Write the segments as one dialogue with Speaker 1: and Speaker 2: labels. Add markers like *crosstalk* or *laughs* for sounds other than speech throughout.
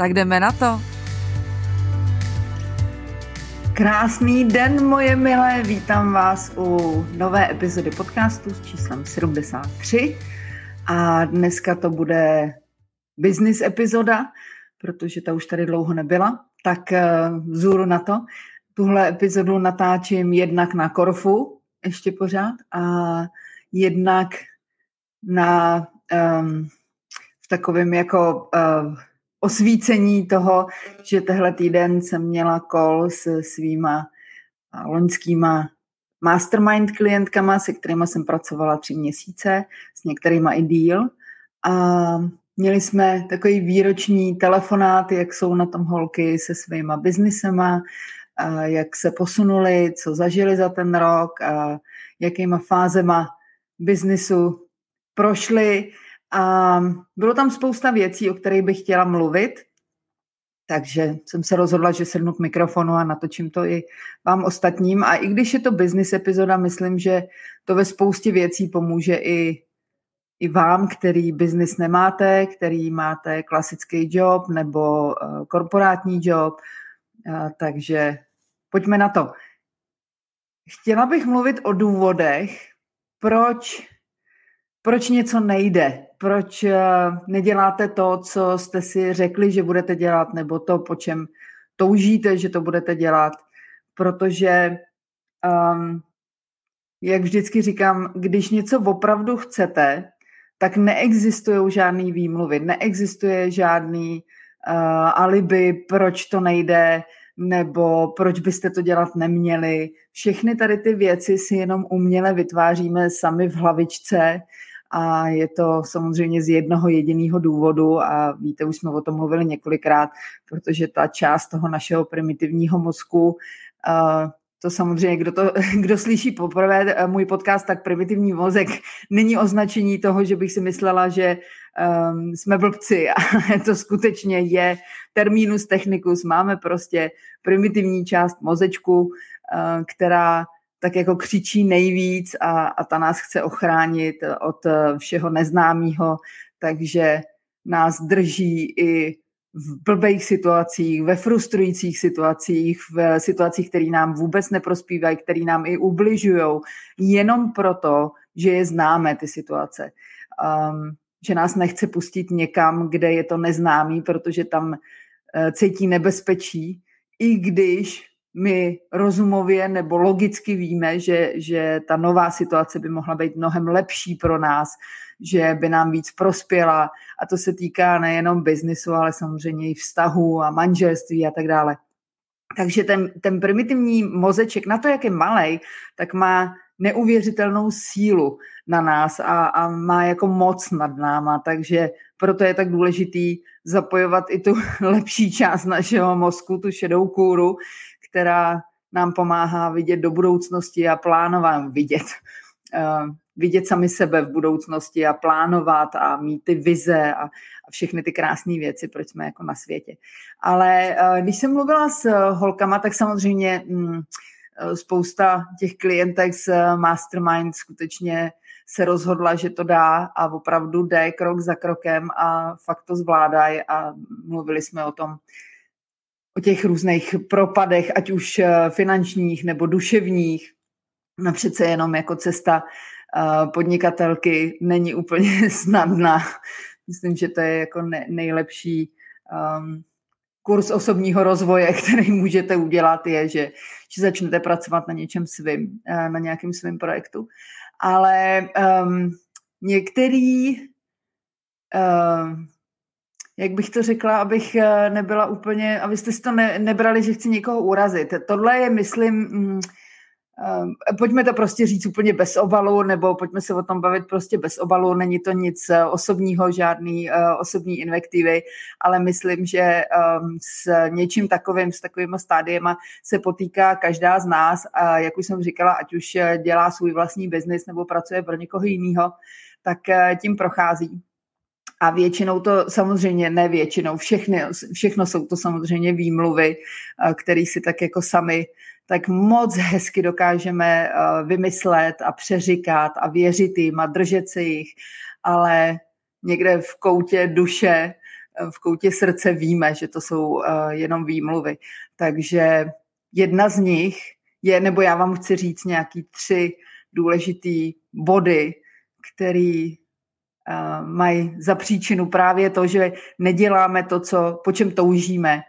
Speaker 1: Tak jdeme na to. Krásný den, moje milé, vítám vás u nové epizody podcastu s číslem 73 a dneska to bude business epizoda, protože ta už tady dlouho nebyla, tak eh, vzůru na to. Tuhle epizodu natáčím jednak na Korfu, ještě pořád, a jednak na um, v takovém jako uh, osvícení toho, že tehle týden jsem měla call s svýma loňskýma mastermind klientkama, se kterými jsem pracovala tři měsíce, s některýma i díl. A měli jsme takový výroční telefonát, jak jsou na tom holky se svýma biznisema, jak se posunuli, co zažili za ten rok, a jakýma fázema biznisu prošli a bylo tam spousta věcí, o kterých bych chtěla mluvit, takže jsem se rozhodla, že sednu k mikrofonu a natočím to i vám ostatním. A i když je to business epizoda, myslím, že to ve spoustě věcí pomůže i, i vám, který business nemáte, který máte klasický job nebo uh, korporátní job. Uh, takže pojďme na to. Chtěla bych mluvit o důvodech, proč, proč něco nejde, proč eh, neděláte to, co jste si řekli, že budete dělat, nebo to, po čem toužíte, že to budete dělat. Protože, um, jak vždycky říkám, když něco opravdu chcete, tak neexistují žádný výmluvy, neexistuje žádný uh, alibi, proč to nejde, nebo proč byste to dělat neměli. Všechny tady ty věci si jenom uměle vytváříme sami v hlavičce a je to samozřejmě z jednoho jediného důvodu a víte, už jsme o tom mluvili několikrát, protože ta část toho našeho primitivního mozku to samozřejmě, kdo, to, *laughs* kdo slyší poprvé eh, můj podcast, tak primitivní mozek není označení toho, že bych si myslela, že um, jsme blbci. *laughs* A to skutečně je terminus technicus. Máme prostě primitivní část mozečku, uh, která tak jako křičí nejvíc a, a ta nás chce ochránit od eh, všeho neznámého, takže nás drží i v blbých situacích, ve frustrujících situacích, v situacích, které nám vůbec neprospívají, které nám i ubližují, jenom proto, že je známe ty situace. Um, že nás nechce pustit někam, kde je to neznámý, protože tam uh, cítí nebezpečí, i když my rozumově nebo logicky víme, že, že ta nová situace by mohla být mnohem lepší pro nás, že by nám víc prospěla a to se týká nejenom biznisu, ale samozřejmě i vztahu a manželství a tak dále. Takže ten, ten primitivní mozeček, na to, jak je malý, tak má neuvěřitelnou sílu na nás a, a má jako moc nad náma, takže proto je tak důležitý zapojovat i tu *laughs* lepší část našeho mozku, tu šedou kůru, která nám pomáhá vidět do budoucnosti a plánovat, vidět, uh, vidět sami sebe v budoucnosti a plánovat a mít ty vize a, a všechny ty krásné věci, proč jsme jako na světě. Ale uh, když jsem mluvila s holkama, tak samozřejmě um, spousta těch klientek z Mastermind skutečně se rozhodla, že to dá a opravdu jde krok za krokem a fakt to zvládají a mluvili jsme o tom, těch různých propadech, ať už eh, finančních nebo duševních. No přece jenom jako cesta eh, podnikatelky není úplně *laughs* snadná. Myslím, že to je jako nejlepší um, kurz osobního rozvoje, *laughs* který můžete udělat, je, že, že začnete pracovat na něčem svým, eh, na nějakém svém projektu. Ale um, některý um, jak bych to řekla, abych eh, nebyla úplně, abyste si to ne, nebrali, že chci někoho urazit. Tohle je, myslím, mm, Uh, pojďme to prostě říct úplně bez obalu, nebo pojďme se o tom bavit prostě bez obalu. Není to nic uh, osobního, žádný osobní invektivy, ale myslím, že um, s něčím takovým, s takovými stádiema se potýká každá z nás a jak už jsem říkala, ať už dělá svůj vlastní biznis nebo pracuje pro někoho jiného, tak tím prochází. A většinou to samozřejmě, ne většinou, všechny, všechno jsou to samozřejmě výmluvy, které si tak jako sami tak moc hezky dokážeme vymyslet a přeříkat a věřit jim a držet se jich, ale někde v koutě duše, v koutě srdce víme, že to jsou jenom výmluvy. Takže jedna z nich je, nebo já vám chci říct nějaký tři důležitý body, který mají za příčinu právě to, že neděláme to, co, po čem toužíme,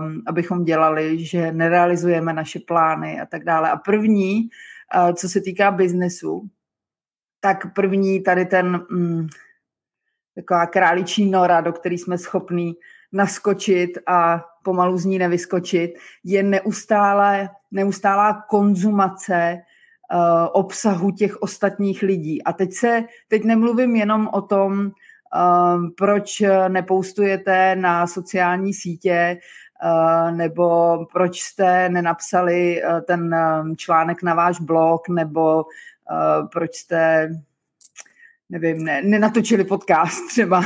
Speaker 1: um, abychom dělali, že nerealizujeme naše plány a tak dále. A první, uh, co se týká biznesu, tak první tady ten um, taková králičí nora, do který jsme schopní naskočit a pomalu z ní nevyskočit, je neustále, neustálá konzumace obsahu těch ostatních lidí. A teď se, teď nemluvím jenom o tom, uh, proč nepoustujete na sociální sítě, uh, nebo proč jste nenapsali ten článek na váš blog, nebo proč jste nevím, ne, nenatočili podcast třeba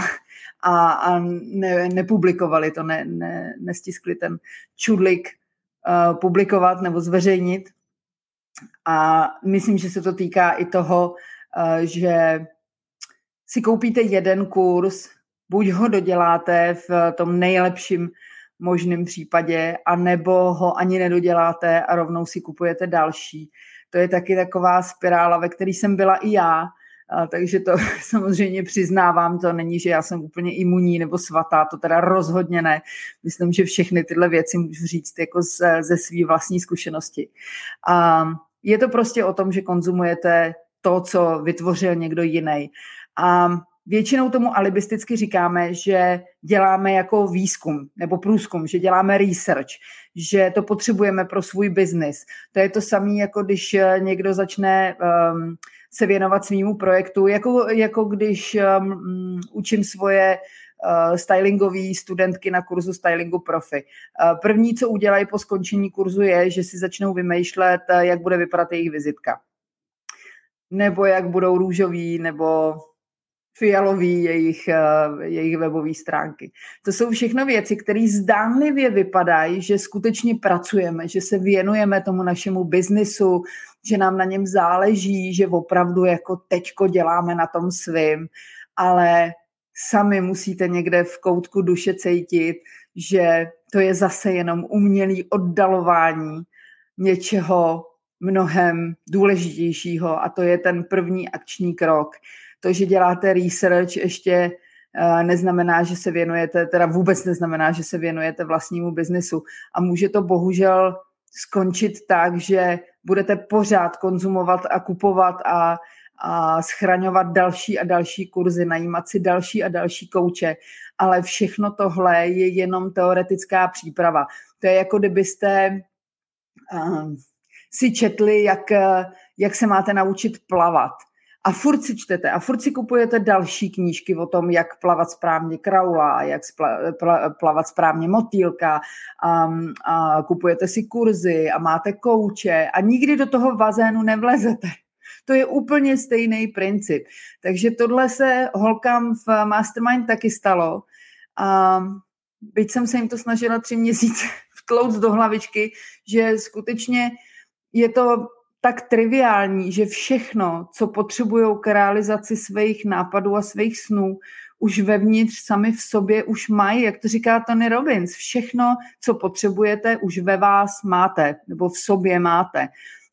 Speaker 1: a, a ne, nepublikovali to, ne, ne, nestiskli ten čudlik publikovat nebo zveřejnit. A myslím, že se to týká i toho, uh, že si koupíte jeden kurz, buď ho doděláte v tom nejlepším možném případě, anebo ho ani nedoděláte a rovnou si kupujete další. To je taky taková spirála, ve které jsem byla i já, a, takže to *laughs* samozřejmě přiznávám, to není, že já jsem úplně imunní nebo svatá, to teda rozhodně ne. Myslím, že všechny tyhle věci můžu říct jako ze, ze své vlastní zkušenosti. A je to prostě o tom, že konzumujete to, co vytvořil někdo jiný. A většinou tomu alibisticky říkáme, že děláme jako výzkum nebo průzkum, že děláme research, že to potřebujeme pro svůj biznis. To je to samé, jako když někdo začne um, se věnovat svýmu projektu, jako, jako když um, učím svoje uh, stylingové studentky na kurzu Stylingu Profi. Uh, první, co udělají po skončení kurzu, je, že si začnou vymýšlet, jak bude vypadat jejich vizitka. Nebo jak budou růžoví, nebo fialový jejich, uh, jejich webové stránky. To jsou všechno věci, které zdánlivě vypadají, že skutečně pracujeme, že se věnujeme tomu našemu biznisu, že nám na něm záleží, že opravdu jako teďko děláme na tom svým, ale sami musíte někde v koutku duše cítit, že to je zase jenom umělý oddalování něčeho mnohem důležitějšího a to je ten první akční krok. To, že děláte research, ještě eh, neznamená, že se věnujete, teda vůbec neznamená, že se věnujete vlastnímu biznesu. A může to bohužel skončit tak, že budete pořád konzumovat a kupovat a, a schraňovat další a další kurzy, najímat si další a další kouče, ale všechno tohle je jenom teoretická příprava. To je jako kdybyste uh, si četli, jak, jak se máte naučit plavat a furt si čtete a furt si kupujete další knížky o tom, jak plavat správně kraula, jak plavat správně motýlka a, a kupujete si kurzy a máte kouče a nikdy do toho bazénu nevlezete. To je úplně stejný princip. Takže tohle se holkám v Mastermind taky stalo. A byť jsem se jim to snažila tři měsíce *laughs* vtlouct do hlavičky, že skutečně je to tak triviální, že všechno, co potřebují k realizaci svých nápadů a svých snů, už vevnitř sami v sobě už mají, jak to říká Tony Robbins, všechno, co potřebujete, už ve vás máte, nebo v sobě máte,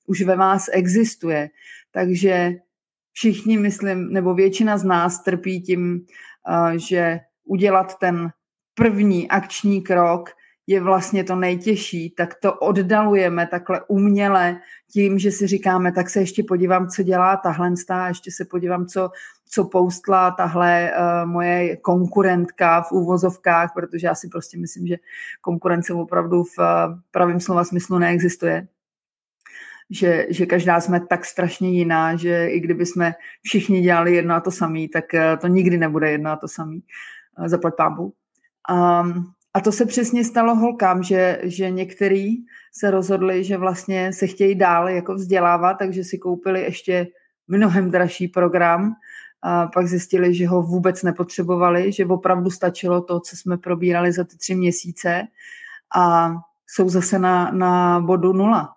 Speaker 1: už ve vás existuje. Takže všichni, myslím, nebo většina z nás trpí tím, že udělat ten první akční krok je vlastně to nejtěžší, tak to oddalujeme takhle uměle tím, že si říkáme, tak se ještě podívám, co dělá tahle a ještě se podívám, co, co poustla tahle uh, moje konkurentka v úvozovkách, protože já si prostě myslím, že konkurence opravdu v uh, pravém slova smyslu neexistuje. že, že každá jsme tak strašně jiná, že i kdyby jsme všichni dělali jedno a to samé, tak eh, to nikdy nebude jedno a to samé. Zaplať pámbu. A, a to se přesně stalo holkám, že, že některý se rozhodli, že vlastně se chtějí dál jako vzdělávat, takže si koupili ještě mnohem dražší program, a pak zjistili, že ho vůbec nepotřebovali, že opravdu stačilo to, co jsme probírali za ty tři měsíce a jsou zase na, na bodu nula,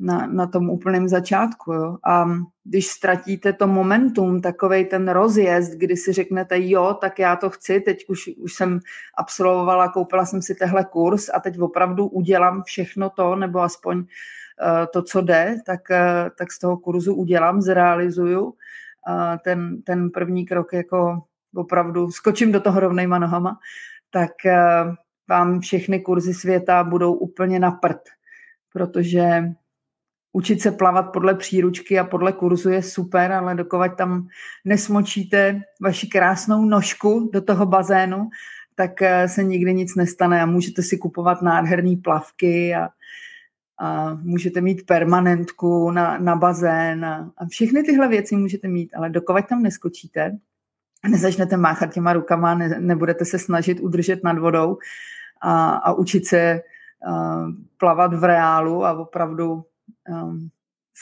Speaker 1: na, na tom úplném začátku. Jo. A když ztratíte to momentum, takový ten rozjezd, kdy si řeknete, jo, tak já to chci, teď už, už jsem absolvovala, koupila jsem si tehle kurz a teď opravdu udělám všechno to, nebo aspoň uh, to, co jde, tak, uh, tak z toho kurzu udělám, zrealizuju uh, ten, ten první krok jako opravdu skočím do toho rovnejma nohama, tak uh, vám všechny kurzy světa budou úplně na prd, protože učit se plavat podle příručky a podle kurzu je super, ale dokovat tam nesmočíte vaši krásnou nožku do toho bazénu, tak eh, se nikdy nic nestane a můžete si kupovat nádherné plavky a, a můžete mít permanentku na, na bazén a, a všechny tyhle věci můžete mít, ale dokovat tam neskočíte. A nezačnete máchat těma rukama, ne, nebudete se snažit udržet nad vodou a, a učit se uh, plavat v reálu a opravdu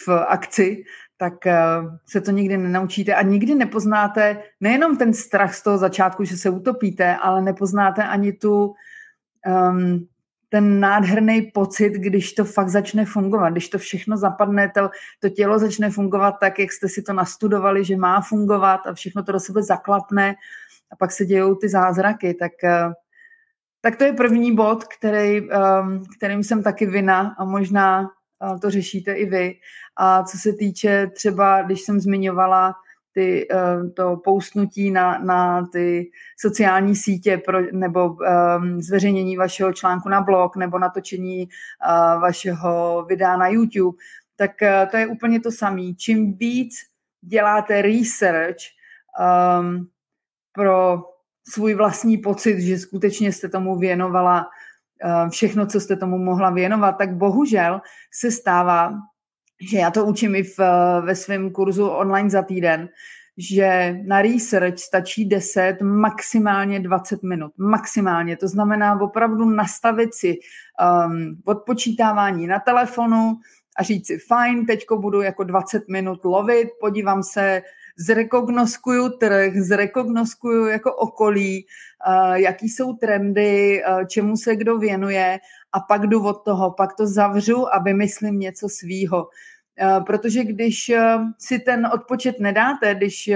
Speaker 1: v akci, tak uh, se to nikdy nenaučíte a nikdy nepoznáte nejenom ten strach z toho začátku, že se utopíte, ale nepoznáte ani tu um, ten nádherný pocit, když to fakt začne fungovat, když to všechno zapadne, to, to tělo začne fungovat tak, jak jste si to nastudovali, že má fungovat a všechno to do sebe zaklapne a pak se dějou ty zázraky, tak uh, tak to je první bod, který, um, kterým jsem taky vina a možná to řešíte i vy. A co se týče třeba, když jsem zmiňovala ty, uh, to poustnutí na, na ty sociální sítě pro, nebo um, zveřejnění vašeho článku na blog nebo natočení uh, vašeho videa na YouTube, tak uh, to je úplně to samé. Čím víc děláte research um, pro svůj vlastní pocit, že skutečně jste tomu věnovala eh, všechno, co jste tomu mohla věnovat, tak bohužel se stává, že já to učím i v, eh, ve svém kurzu online za týden, že na research stačí 10, maximálně 20 minut. Maximálně. To znamená opravdu nastavit si um, odpočítávání na telefonu a říct si, fajn, teďko budu jako 20 minut lovit, podívám se zrekognoskuju trh, zrekognoskuju jako okolí, jaký jsou trendy, čemu se kdo věnuje a pak jdu od toho, pak to zavřu a vymyslím něco svýho. Protože když si ten odpočet nedáte, když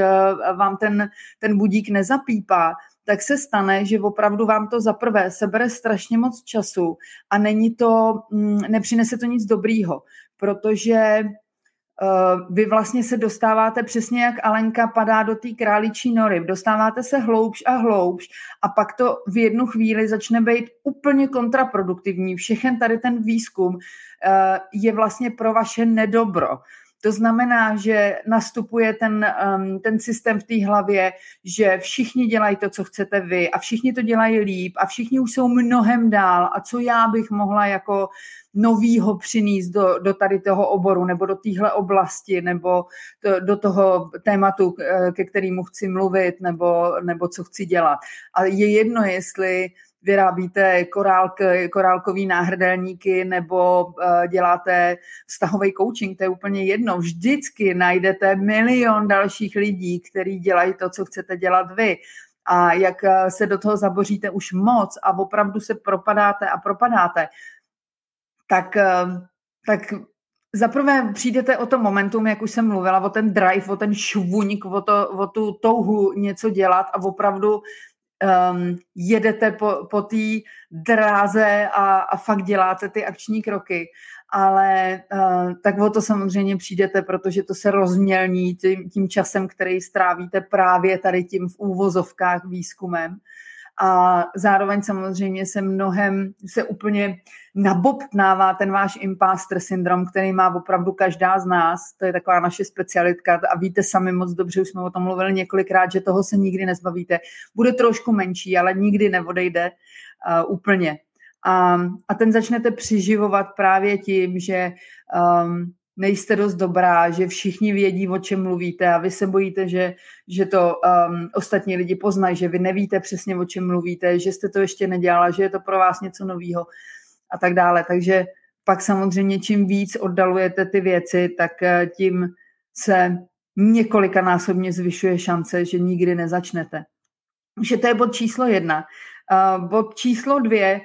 Speaker 1: vám ten, ten budík nezapípá, tak se stane, že opravdu vám to za prvé sebere strašně moc času a není to, mm, nepřinese to nic dobrýho, protože vy vlastně se dostáváte přesně jak Alenka padá do té králičí nory, dostáváte se hloubš a hloubš a pak to v jednu chvíli začne být úplně kontraproduktivní. Všechen tady ten výzkum eh, je vlastně pro vaše nedobro. To znamená, že nastupuje ten, um, ten systém v té hlavě, že všichni dělají to, co chcete vy a všichni to dělají líp a všichni už jsou mnohem dál a co já bych mohla jako novýho přinést do, do tady toho oboru nebo do téhle oblasti nebo to, do toho tématu, ke kterému chci mluvit nebo, nebo co chci dělat. A je jedno, jestli vyrábíte korálk, korálkový náhrdelníky nebo uh, děláte vztahový coaching, to je úplně jedno. Vždycky najdete milion dalších lidí, kteří dělají to, co chcete dělat vy. A jak eh, se do toho zaboříte už moc a opravdu se propadáte a propadáte, tak, uh, tak Zaprvé přijdete o to momentum, jak už jsem mluvila, o ten drive, o ten švuňk, o, to, o tu touhu něco dělat a opravdu um, jedete po, po té dráze a, a fakt děláte ty akční kroky, ale uh, tak o to samozřejmě přijdete, protože to se rozmělní tím, tím časem, který strávíte právě tady tím v úvozovkách výzkumem a zároveň samozřejmě se mnohem, se úplně nabobtnává ten váš imposter syndrom, který má opravdu každá z nás, to je taková naše specialitka a víte sami moc dobře, už jsme o tom mluvili několikrát, že toho se nikdy nezbavíte. Bude trošku menší, ale nikdy neodejde uh, úplně. A, a ten začnete přiživovat právě tím, že um, nejste dost dobrá, že všichni vědí, o čem mluvíte a vy se bojíte, že, že to um, ostatní lidi poznají, že vy nevíte přesně, o čem mluvíte, že jste to ještě nedělala, že je to pro vás něco nového a tak dále. Takže pak samozřejmě čím víc oddalujete ty věci, tak eh, tím se několikanásobně zvyšuje šance, že nikdy nezačnete. Takže to je bod číslo jedna. Uh, bod číslo dvě,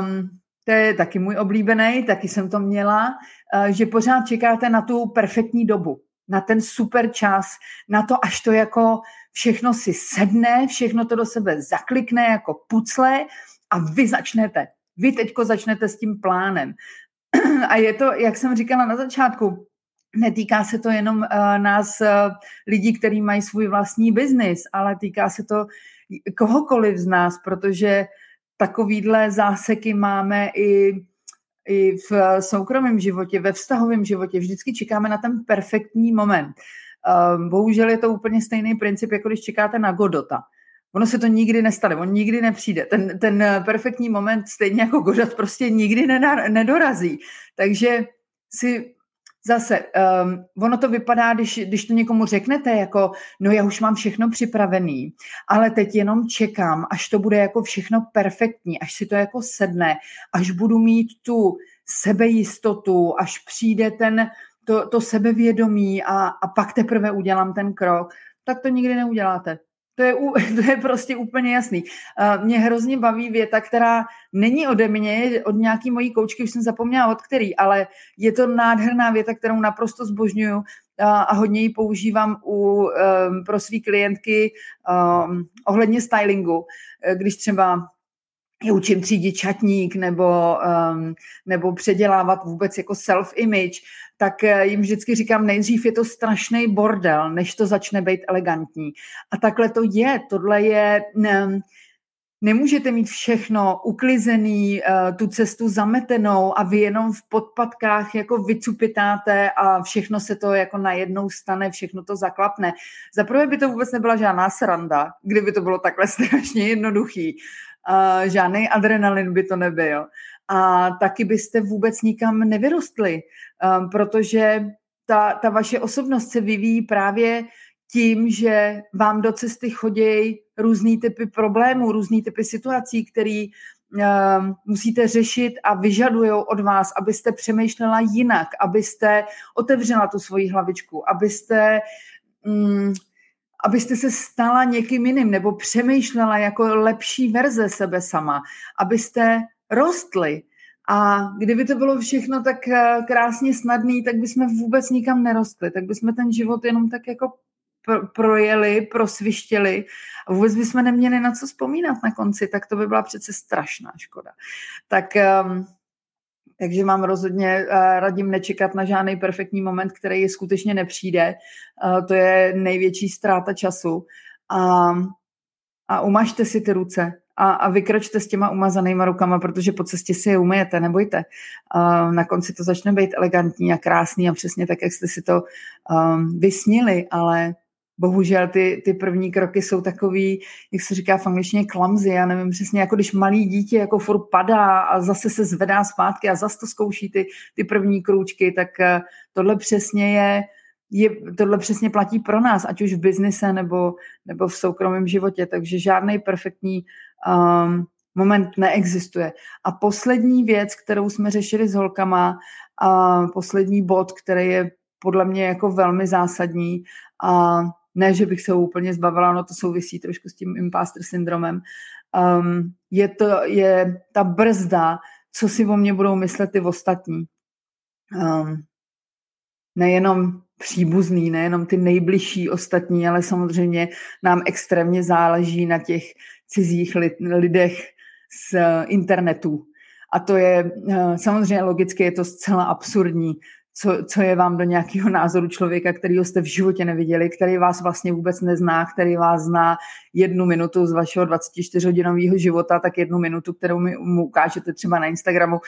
Speaker 1: um, to je taky můj oblíbený, taky jsem to měla, uh, že pořád čekáte na tu perfektní dobu, na ten super čas, na to, až to jako všechno si sedne, všechno to do sebe zaklikne jako pucle a vy začnete. Vy teďko začnete s tím plánem. *clears throat* A je to, jak jsem říkala na začátku, netýká se to jenom uh, nás, uh, lidí, kteří mají svůj vlastní biznis, ale týká se to kohokoliv z nás, protože takovýhle záseky máme i, i v soukromém životě, ve vztahovém životě. Vždycky čekáme na ten perfektní moment. Uh, bohužel je to úplně stejný princip, jako když čekáte na Godota. Ono se to nikdy nestane, on nikdy nepřijde. Ten, ten perfektní moment, stejně jako Godot, prostě nikdy nedorazí. Takže si zase, um, ono to vypadá, když, když to někomu řeknete, jako, no já už mám všechno připravený, ale teď jenom čekám, až to bude jako všechno perfektní, až si to jako sedne, až budu mít tu sebejistotu, až přijde ten, to, to sebevědomí a, a pak teprve udělám ten krok, tak to nikdy neuděláte. To je, *laughs* to je prostě úplně jasný. Mě hrozně baví věta, která není ode mě, od nějaký mojí koučky, už jsem zapomněla od který, ale je to nádherná věta, kterou naprosto zbožňuju a, hodně ji používám u, pro své klientky um, ohledně stylingu, když třeba je učím třídit čatník nebo, um, nebo předělávat vůbec jako self-image, tak eh, jim vždycky říkám, nejdřív je to strašný bordel, než to začne být elegantní. A takhle to je. Tohle je... Ne, nemůžete mít všechno uklizený, eh, tu cestu zametenou a vy jenom v podpatkách jako vycupitáte a všechno se to jako najednou stane, všechno to zaklapne. Zaprvé by to vůbec nebyla žádná sranda, kdyby to bylo takhle *laughs* strašně jednoduchý. Uh, žádný adrenalin by to nebyl a taky byste vůbec nikam nevyrostli, um, protože ta, ta vaše osobnost se vyvíjí právě tím, že vám do cesty chodí různý typy problémů, různý typy situací, které um, musíte řešit a vyžadují od vás, abyste přemýšlela jinak, abyste otevřela tu svoji hlavičku, abyste um, abyste se stala někým jiným nebo přemýšlela jako lepší verze sebe sama, abyste rostli. A kdyby to bylo všechno tak eh, krásně snadný, tak bychom vůbec nikam nerostli. Tak bychom ten život jenom tak jako projeli, prosvištěli a vůbec bychom neměli na co vzpomínat na konci, tak to by byla přece strašná škoda. Tak um, takže mám rozhodně, uh, radím nečekat na žádný perfektní moment, který skutečně nepřijde. Uh, to je největší ztráta času. A, a umažte si ty ruce a, a vykročte s těma umazanýma rukama, protože po cestě si je umyjete, nebojte. Uh, na konci to začne být elegantní a krásný a přesně tak, jak jste si to um, vysnili, ale bohužel ty, ty první kroky jsou takový, jak se říká v angličtině clumsy, já nevím přesně, jako když malý dítě jako furt padá a zase se zvedá zpátky a zase to zkouší ty, ty první krůčky, tak uh, tohle přesně je je, tohle přesně platí pro nás, ať už v biznise nebo, nebo v soukromém životě, takže žádný perfektní um, moment neexistuje. A poslední věc, kterou jsme řešili s holkama, a poslední bod, který je podle mě jako velmi zásadní a ne, že bych se ho úplně zbavila, no to souvisí trošku s tím imposter syndromem, um, je, to, je ta brzda, co si o mě budou myslet ty ostatní. Um, nejenom příbuzný, nejenom ty nejbližší ostatní, ale samozřejmě nám extrémně záleží na těch cizích lidech z internetu. A to je eh, samozřejmě logicky, je to zcela absurdní, co, co je vám do nějakého názoru člověka, kterýho jste v životě neviděli, který vás vlastně vůbec nezná, který vás zná jednu minutu z vašeho 24-hodinového života, tak jednu minutu, kterou mi mu ukážete třeba na Instagramu,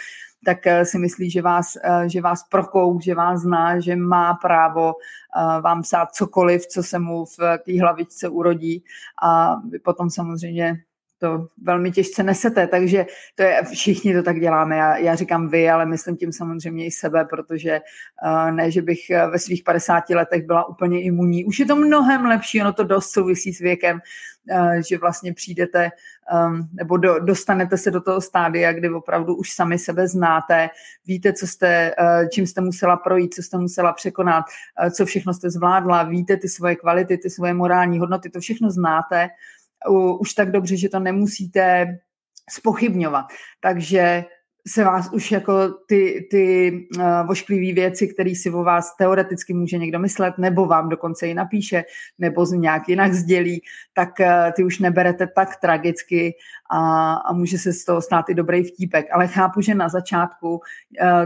Speaker 1: tak eh, si myslí, že vás, eh, že vás prokou, že vás zná, že má právo eh, vám psát cokoliv, co se mu v té hlavičce urodí. A vy potom samozřejmě to velmi těžce nesete, takže to je, všichni to tak děláme. Já, já říkám vy, ale myslím tím samozřejmě i sebe, protože uh, ne, že bych ve svých 50 letech byla úplně imunní. Už je to mnohem lepší, ono to dost souvisí s věkem, uh, že vlastně přijdete um, nebo do, dostanete se do toho stádia, kdy opravdu už sami sebe znáte, víte, co jste, uh, čím jste musela projít, co jste musela překonat, uh, co všechno jste zvládla, víte ty svoje kvality, ty svoje morální hodnoty, to všechno znáte už tak dobře, že to nemusíte spochybňovat. Takže se vás už jako ty, ty uh, vošklivé věci, které si o vás teoreticky může někdo myslet, nebo vám dokonce i napíše, nebo z nějak jinak sdělí, tak uh, ty už neberete tak tragicky a, a může se z toho stát i dobrý vtípek. Ale chápu, že na začátku uh,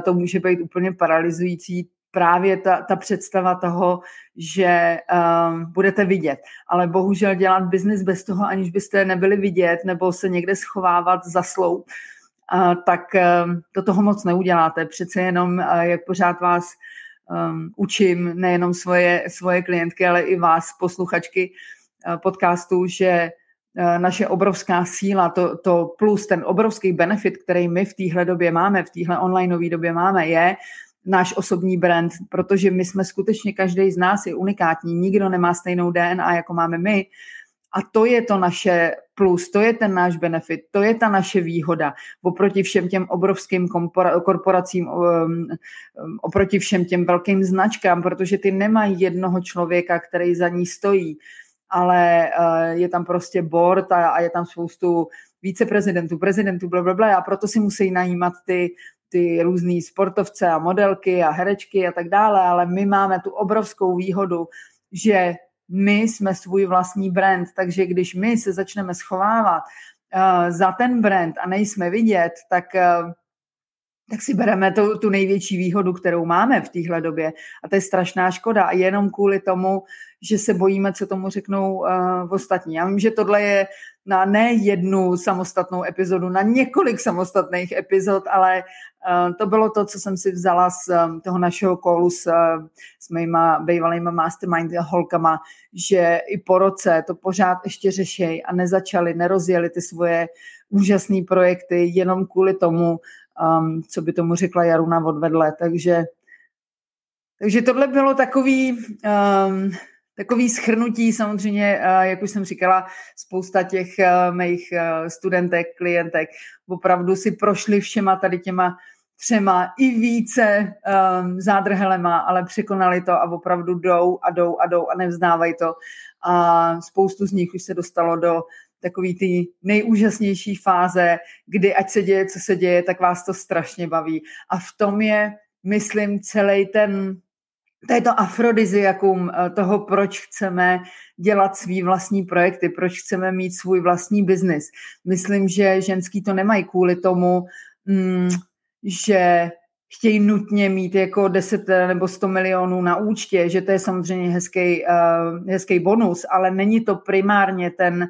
Speaker 1: to může být úplně paralyzující právě ta, ta představa toho, že um, budete vidět. Ale bohužel dělat biznis bez toho, aniž byste nebyli vidět nebo se někde schovávat za slou, uh, tak um, do toho moc neuděláte. Přece jenom, uh, jak pořád vás um, učím, nejenom svoje, svoje klientky, ale i vás, posluchačky uh, podcastu, že uh, naše obrovská síla, to, to plus ten obrovský benefit, který my v téhle době máme, v téhle onlineové době máme, je, náš osobní brand, protože my jsme skutečně, každý z nás je unikátní, nikdo nemá stejnou DNA, jako máme my. A to je to naše plus, to je ten náš benefit, to je ta naše výhoda oproti všem těm obrovským korporacím, um, um, oproti všem těm velkým značkám, protože ty nemají jednoho člověka, který za ní stojí, ale uh, je tam prostě board a, je tam spoustu víceprezidentů, prezidentů, blablabla, a proto si musí najímat ty ty různý sportovce a modelky a herečky a tak dále, ale my máme tu obrovskou výhodu, že my jsme svůj vlastní brand, takže když my se začneme schovávat uh, za ten brand a nejsme vidět, tak uh, tak si bereme tu, tu největší výhodu, kterou máme v téhle době. A to je strašná škoda. A jenom kvůli tomu, že se bojíme, co tomu řeknou uh, ostatní. Já vím, že tohle je na ne jednu samostatnou epizodu, na několik samostatných epizod, ale uh, to bylo to, co jsem si vzala z um, toho našeho kolu s, uh, s mýma bývalýma mastermind holkama, že i po roce to pořád ještě řešejí a nezačali, nerozjeli ty svoje úžasné projekty jenom kvůli tomu, um, co by tomu řekla Jaruna odvedle. Takže, takže tohle bylo takový, um, takový schrnutí samozřejmě, uh, jak už jsem říkala, spousta těch uh, mých uh, studentek, klientek opravdu si prošli všema tady těma třema i více um, zádrhelema, ale překonali to a opravdu jdou a jdou a jdou a nevzdávají to. A spoustu z nich už se dostalo do takový ty nejúžasnější fáze, kdy ať se děje, co se děje, tak vás to strašně baví. A v tom je, myslím, celý ten, to je to afrodiziakum eh, toho, proč chceme dělat svý vlastní projekty, proč chceme mít svůj vlastní biznis. Myslím, že ženský to nemají kvůli tomu, mm, že chtějí nutně mít jako 10 nebo 100 milionů na účtě, že to je samozřejmě hezký, uh, hezký bonus, ale není to primárně ten,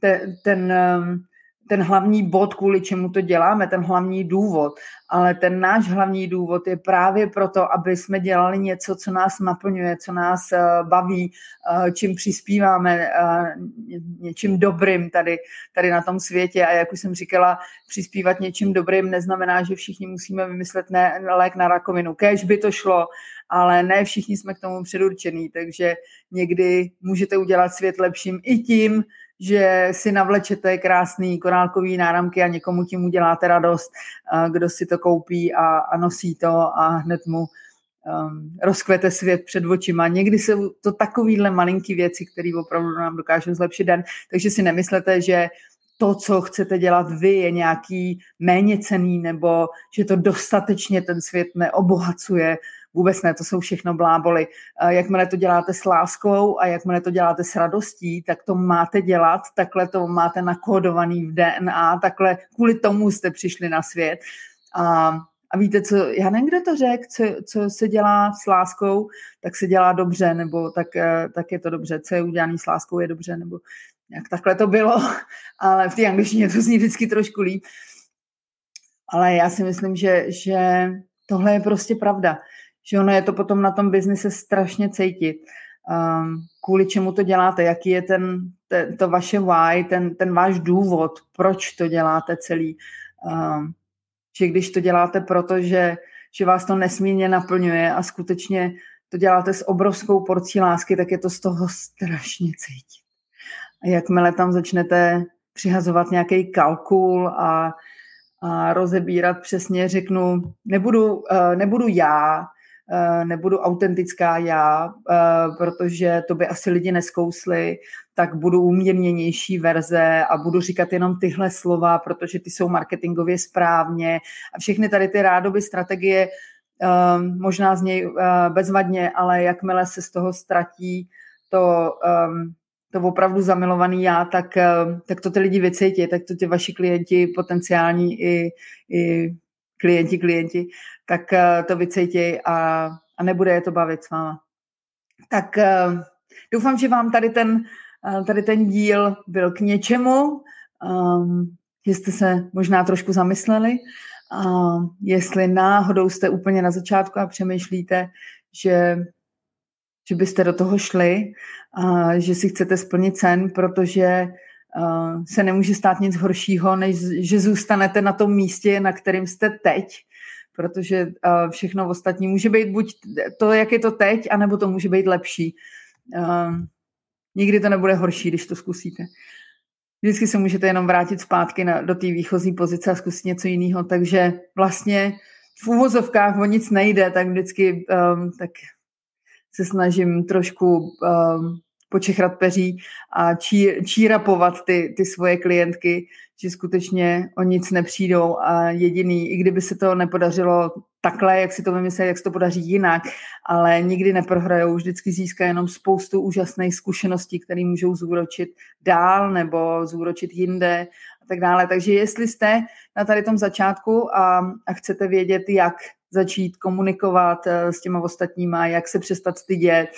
Speaker 1: ten, ten, um, ten hlavní bod, kvůli čemu to děláme, ten hlavní důvod. Ale ten náš hlavní důvod je právě proto, aby jsme dělali něco, co nás naplňuje, co nás uh, baví, uh, čím přispíváme uh, něčím dobrým tady, tady na tom světě. A jak už jsem říkala, přispívat něčím dobrým neznamená, že všichni musíme vymyslet ne, lék na rakovinu. Kéž by to šlo, ale ne všichni jsme k tomu předurčení, takže někdy můžete udělat svět lepším i tím, že si navlečete krásný korálkový náramky a někomu tím uděláte radost, kdo si to koupí a, a nosí to a hned mu um, rozkvete svět před očima. Někdy jsou to takovýhle malinký věci, které opravdu nám dokážou zlepšit den, takže si nemyslete, že to, co chcete dělat vy, je nějaký méně cený nebo že to dostatečně ten svět neobohacuje. Vůbec ne, to jsou všechno bláboli. Jakmile to děláte s láskou a jakmile to děláte s radostí, tak to máte dělat, takhle to máte nakódovaný v DNA, takhle kvůli tomu jste přišli na svět. A, a víte, co, já nevím, kdo to řekl, co, co se dělá s láskou, tak se dělá dobře, nebo tak, eh, tak je to dobře, co je udělaný s láskou je dobře, nebo jak takhle to bylo, *laughs* ale v té angličtině to zní vždycky trošku líp. Ale já si myslím, že, že tohle je prostě pravda že ono je to potom na tom biznise strašně cítit. Um, kvůli čemu to děláte, jaký je ten, te, to vaše why, ten, ten váš důvod, proč to děláte celý. Um, že když to děláte proto, že, že vás to nesmírně naplňuje a skutečně to děláte s obrovskou porcí lásky, tak je to z toho strašně cítit. A jakmile tam začnete přihazovat nějaký kalkul a, a rozebírat přesně, řeknu, nebudu, uh, nebudu já, nebudu autentická já, uh, protože to by asi lidi neskousli, tak budu umírněnější verze a budu říkat jenom tyhle slova, protože ty jsou marketingově správně a všechny tady ty rádoby strategie um, možná z něj bezvadně, ale jakmile se z toho ztratí to, to opravdu zamilovaný já, tak, tak to ty lidi vycítí, tak to ty vaši klienti potenciální i, i klienti, klienti, tak uh, to vycítí a, a nebude je to bavit s váma. Tak uh, doufám, že vám tady ten tady ten díl byl k něčemu, um, že jste se možná trošku zamysleli. A jestli náhodou jste úplně na začátku a přemýšlíte, že, že byste do toho šli, a že si chcete splnit sen, protože se nemůže stát nic horšího, než že zůstanete na tom místě, na kterým jste teď, protože uh, všechno ostatní může být buď to, jak je to teď, anebo to může být lepší. Uh, Nikdy to nebude horší, když to zkusíte. Vždycky se můžete jenom vrátit zpátky na, do té výchozí pozice a zkusit něco jiného. Takže vlastně v úvozovkách o nic nejde, tak vždycky um, tak se snažím trošku um, počechrat peří a čí, čírapovat ty, ty svoje klientky, že skutečně o nic nepřijdou a jediný, i kdyby se to nepodařilo takhle, jak si to vymysleli, jak se to podaří jinak, ale nikdy neprohrajou, vždycky získají jenom spoustu úžasných zkušeností, které můžou zúročit dál nebo zúročit jinde a tak dále. Takže jestli jste na tady tom začátku a, a chcete vědět, jak začít komunikovat eh, s těma ostatníma, jak se přestat stydět,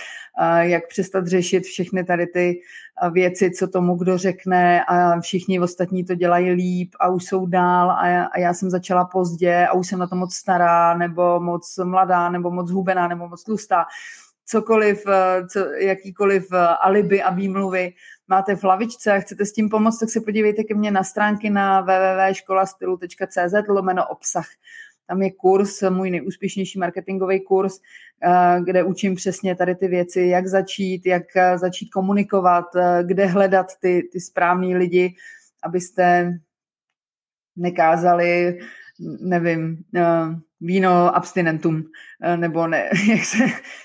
Speaker 1: eh, jak přestat řešit všechny tady ty eh, věci, co tomu kdo řekne a všichni ostatní to dělají líp a už jsou dál a já, a já jsem začala pozdě a už jsem na to moc stará nebo moc mladá nebo moc hubená nebo moc tlustá. Cokoliv, co, jakýkoliv alibi a výmluvy máte v lavičce a chcete s tím pomoct, tak se podívejte ke mně na stránky na www.školastylu.cz lomeno obsah. Tam je kurz, můj nejúspěšnější marketingový kurz, eh, kde učím přesně tady ty věci, jak začít, jak eh, začít komunikovat, eh, kde hledat ty, ty správní lidi, abyste nekázali, nevím, víno abstinentum, nebo ne, *laughs* jak se,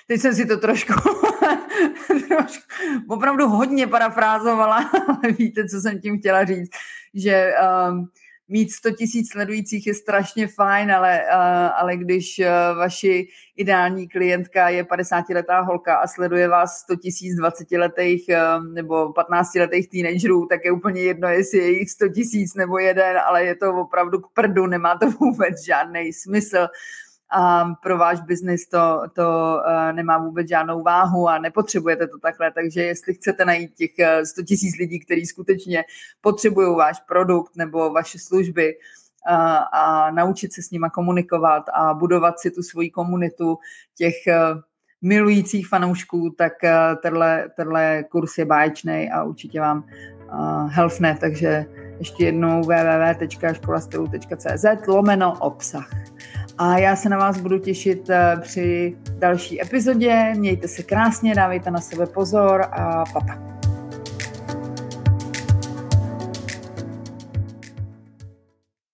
Speaker 1: teď jsem si to trošku, *laughs* trošku opravdu hodně parafrázovala, *laughs* ale víte, co jsem tím chtěla říct, že um, mít 100 tisíc sledujících je strašně fajn, ale, ale když vaši ideální klientka je 50-letá holka a sleduje vás 100 tisíc 20-letých nebo 15-letých teenagerů, tak je úplně jedno, jestli je jich 100 tisíc nebo jeden, ale je to opravdu k prdu, nemá to *laughs* vůbec žádný smysl a pro váš biznis to, to uh, nemá vůbec žádnou váhu a nepotřebujete to takhle, takže jestli chcete najít těch 100 eh, tisíc lidí, kteří skutečně potřebují váš produkt nebo vaše služby, a, eh, a naučit se s nima komunikovat a budovat si tu svoji komunitu těch milujících fanoušků, tak tenhle, tenhle kurz je báječný a určitě vám uh, helfne, takže ještě jednou www.školastylu.cz lomeno obsah. A já se na vás budu těšit eh, při další epizodě. Mějte se krásně, dávejte na sebe pozor a papa.